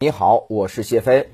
你好，我是谢飞。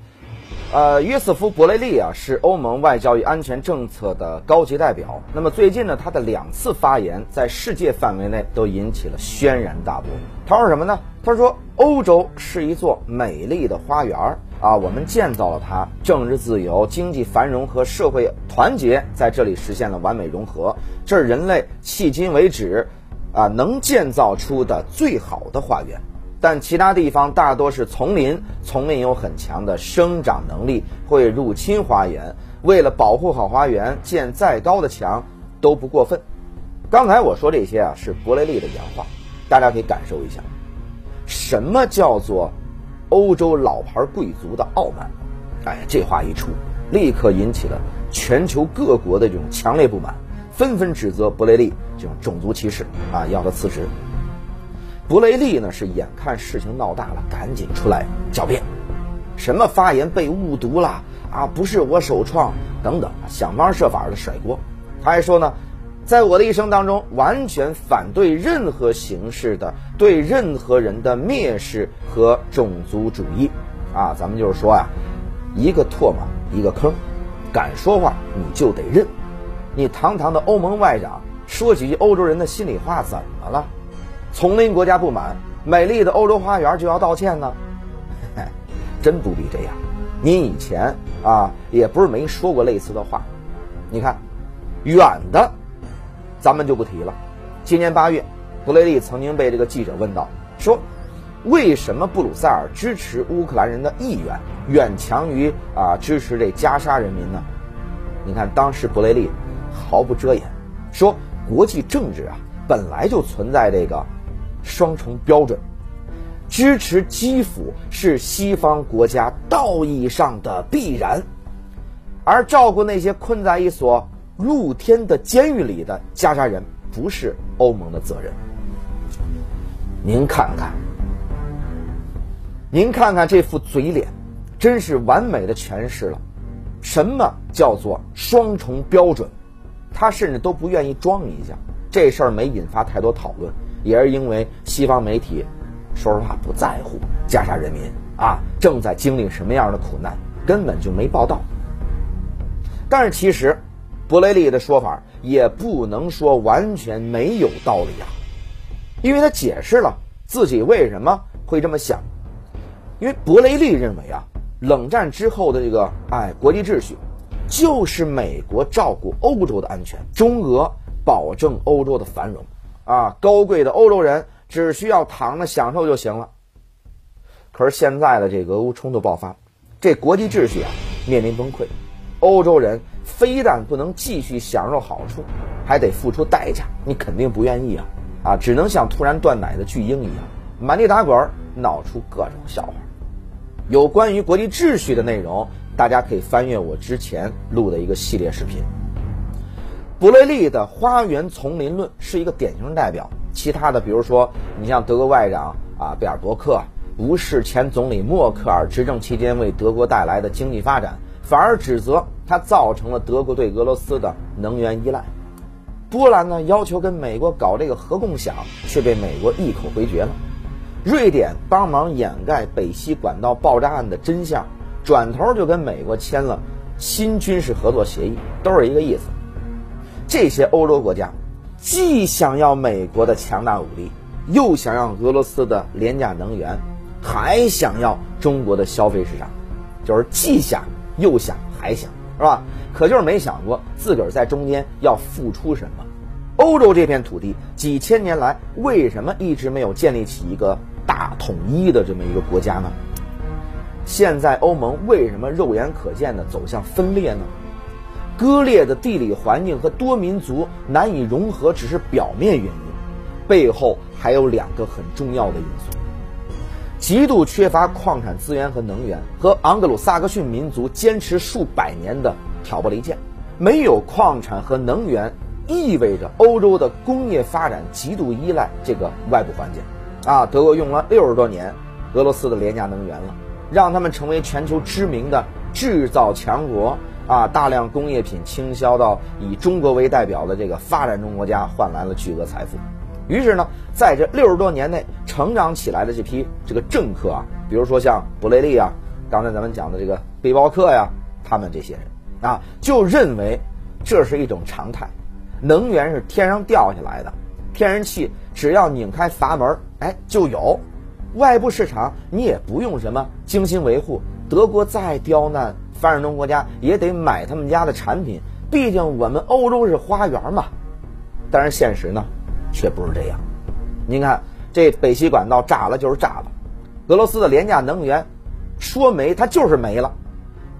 呃，约瑟夫·伯雷利啊，是欧盟外交与安全政策的高级代表。那么最近呢，他的两次发言在世界范围内都引起了轩然大波。他说什么呢？他说欧洲是一座美丽的花园啊，我们建造了它，政治自由、经济繁荣和社会团结在这里实现了完美融合。这是人类迄今为止啊能建造出的最好的花园。但其他地方大多是丛林，丛林有很强的生长能力，会入侵花园。为了保护好花园，建再高的墙都不过分。刚才我说这些啊，是伯雷利的原话，大家可以感受一下，什么叫做欧洲老牌贵族的傲慢？哎，这话一出，立刻引起了全球各国的这种强烈不满，纷纷指责伯雷利这种种族歧视啊，要他辞职。布雷利呢是眼看事情闹大了，赶紧出来狡辩，什么发言被误读了啊？不是我首创，等等，想方设法的甩锅。他还说呢，在我的一生当中，完全反对任何形式的对任何人的蔑视和种族主义。啊，咱们就是说啊，一个唾沫一个坑，敢说话你就得认。你堂堂的欧盟外长，说几句欧洲人的心里话，怎么了？丛林国家不满，美丽的欧洲花园就要道歉呢？真不必这样。您以前啊，也不是没说过类似的话。你看，远的，咱们就不提了。今年八月，布雷利曾经被这个记者问到，说为什么布鲁塞尔支持乌克兰人的意愿远强于啊支持这加沙人民呢？你看，当时布雷利毫不遮掩，说国际政治啊本来就存在这个。双重标准，支持基辅是西方国家道义上的必然，而照顾那些困在一所露天的监狱里的加沙人不是欧盟的责任。您看看，您看看这副嘴脸，真是完美的诠释了什么叫做双重标准。他甚至都不愿意装一下，这事儿没引发太多讨论。也是因为西方媒体，说实话不在乎加沙人民啊正在经历什么样的苦难，根本就没报道。但是其实，伯雷利的说法也不能说完全没有道理啊，因为他解释了自己为什么会这么想。因为伯雷利认为啊，冷战之后的这个哎国际秩序，就是美国照顾欧洲的安全，中俄保证欧洲的繁荣。啊，高贵的欧洲人只需要躺着享受就行了。可是现在的这个俄乌冲突爆发，这国际秩序啊面临崩溃，欧洲人非但不能继续享受好处，还得付出代价。你肯定不愿意啊！啊，只能像突然断奶的巨婴一样，满地打滚，闹出各种笑话。有关于国际秩序的内容，大家可以翻阅我之前录的一个系列视频。布雷利的花园丛林论是一个典型代表。其他的，比如说，你像德国外长啊贝尔伯克无视前总理默克尔执政期间为德国带来的经济发展，反而指责他造成了德国对俄罗斯的能源依赖。波兰呢要求跟美国搞这个核共享，却被美国一口回绝了。瑞典帮忙掩盖北溪管道爆炸案的真相，转头就跟美国签了新军事合作协议，都是一个意思。这些欧洲国家既想要美国的强大武力，又想要俄罗斯的廉价能源，还想要中国的消费市场，就是既想又想还想，是吧？可就是没想过自个儿在中间要付出什么。欧洲这片土地几千年来为什么一直没有建立起一个大统一的这么一个国家呢？现在欧盟为什么肉眼可见的走向分裂呢？割裂的地理环境和多民族难以融合只是表面原因，背后还有两个很重要的因素：极度缺乏矿产资源和能源，和昂格鲁萨克逊民族坚持数百年的挑拨离间。没有矿产和能源，意味着欧洲的工业发展极度依赖这个外部环境。啊，德国用了六十多年俄罗斯的廉价能源了，让他们成为全球知名的制造强国。啊，大量工业品倾销到以中国为代表的这个发展中国家，换来了巨额财富。于是呢，在这六十多年内成长起来的这批这个政客啊，比如说像布雷利啊，刚才咱们讲的这个背包客呀，他们这些人啊，就认为这是一种常态，能源是天上掉下来的，天然气只要拧开阀门，哎就有，外部市场你也不用什么精心维护，德国再刁难，发展中国家也得买他们家的产品，毕竟我们欧洲是花园嘛。但是现实呢，却不是这样。您看，这北溪管道炸了就是炸了，俄罗斯的廉价能源说没它就是没了。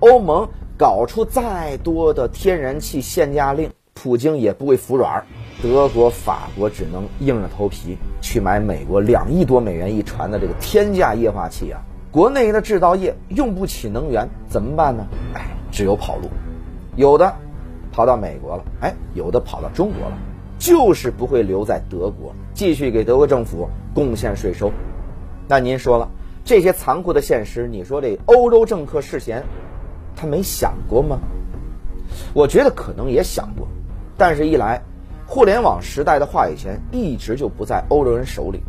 欧盟搞出再多的天然气限价令，普京也不会服软。德国、法国只能硬着头皮去买美国两亿多美元一船的这个天价液化气啊！国内的制造业用不起能源怎么办呢？哎，只有跑路，有的跑到美国了，哎，有的跑到中国了。就是不会留在德国，继续给德国政府贡献税收。那您说了，这些残酷的现实，你说这欧洲政客世贤，他没想过吗？我觉得可能也想过，但是一来，互联网时代的话语权一直就不在欧洲人手里。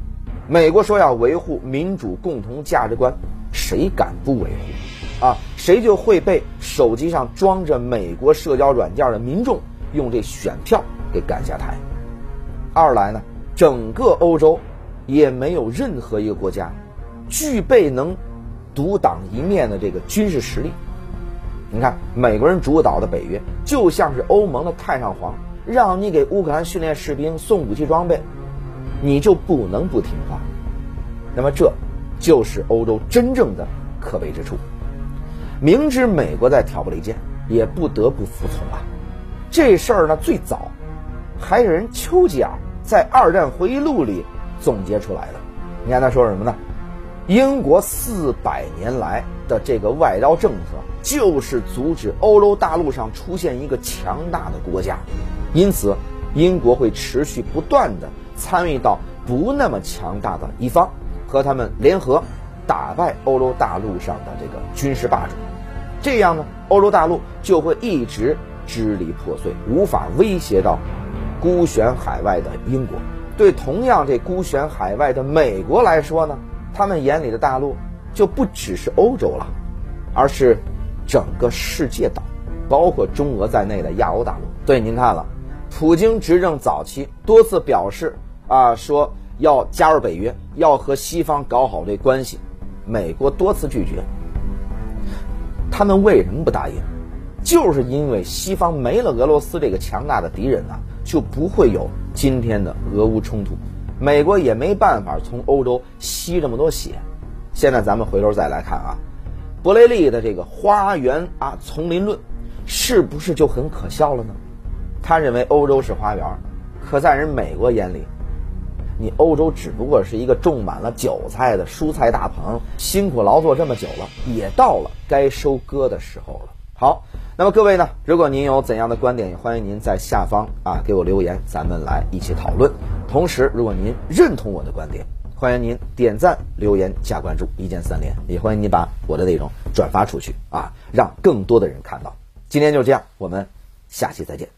美国说要维护民主共同价值观，谁敢不维护？啊，谁就会被手机上装着美国社交软件的民众用这选票。给赶下台。二来呢，整个欧洲也没有任何一个国家具备能独当一面的这个军事实力。你看，美国人主导的北约就像是欧盟的太上皇，让你给乌克兰训练士兵、送武器装备，你就不能不听话。那么，这就是欧洲真正的可悲之处。明知美国在挑拨离间，也不得不服从啊。这事儿呢，最早。还有人丘吉尔在二战回忆录里总结出来的，你看他说什么呢？英国四百年来的这个外交政策，就是阻止欧洲大陆上出现一个强大的国家，因此英国会持续不断的参与到不那么强大的一方，和他们联合打败欧洲大陆上的这个军事霸主，这样呢，欧洲大陆就会一直支离破碎，无法威胁到。孤悬海外的英国，对同样这孤悬海外的美国来说呢，他们眼里的大陆就不只是欧洲了，而是整个世界岛，包括中俄在内的亚欧大陆。对，您看了，普京执政早期多次表示啊，说要加入北约，要和西方搞好这关系，美国多次拒绝。他们为什么不答应？就是因为西方没了俄罗斯这个强大的敌人啊。就不会有今天的俄乌冲突，美国也没办法从欧洲吸这么多血。现在咱们回头再来看啊，伯雷利的这个花园啊丛林论，是不是就很可笑了呢？他认为欧洲是花园，可在人美国眼里，你欧洲只不过是一个种满了韭菜的蔬菜大棚，辛苦劳作这么久了，也到了该收割的时候了。好。那么各位呢？如果您有怎样的观点，也欢迎您在下方啊给我留言，咱们来一起讨论。同时，如果您认同我的观点，欢迎您点赞、留言、加关注，一键三连。也欢迎您把我的内容转发出去啊，让更多的人看到。今天就这样，我们下期再见。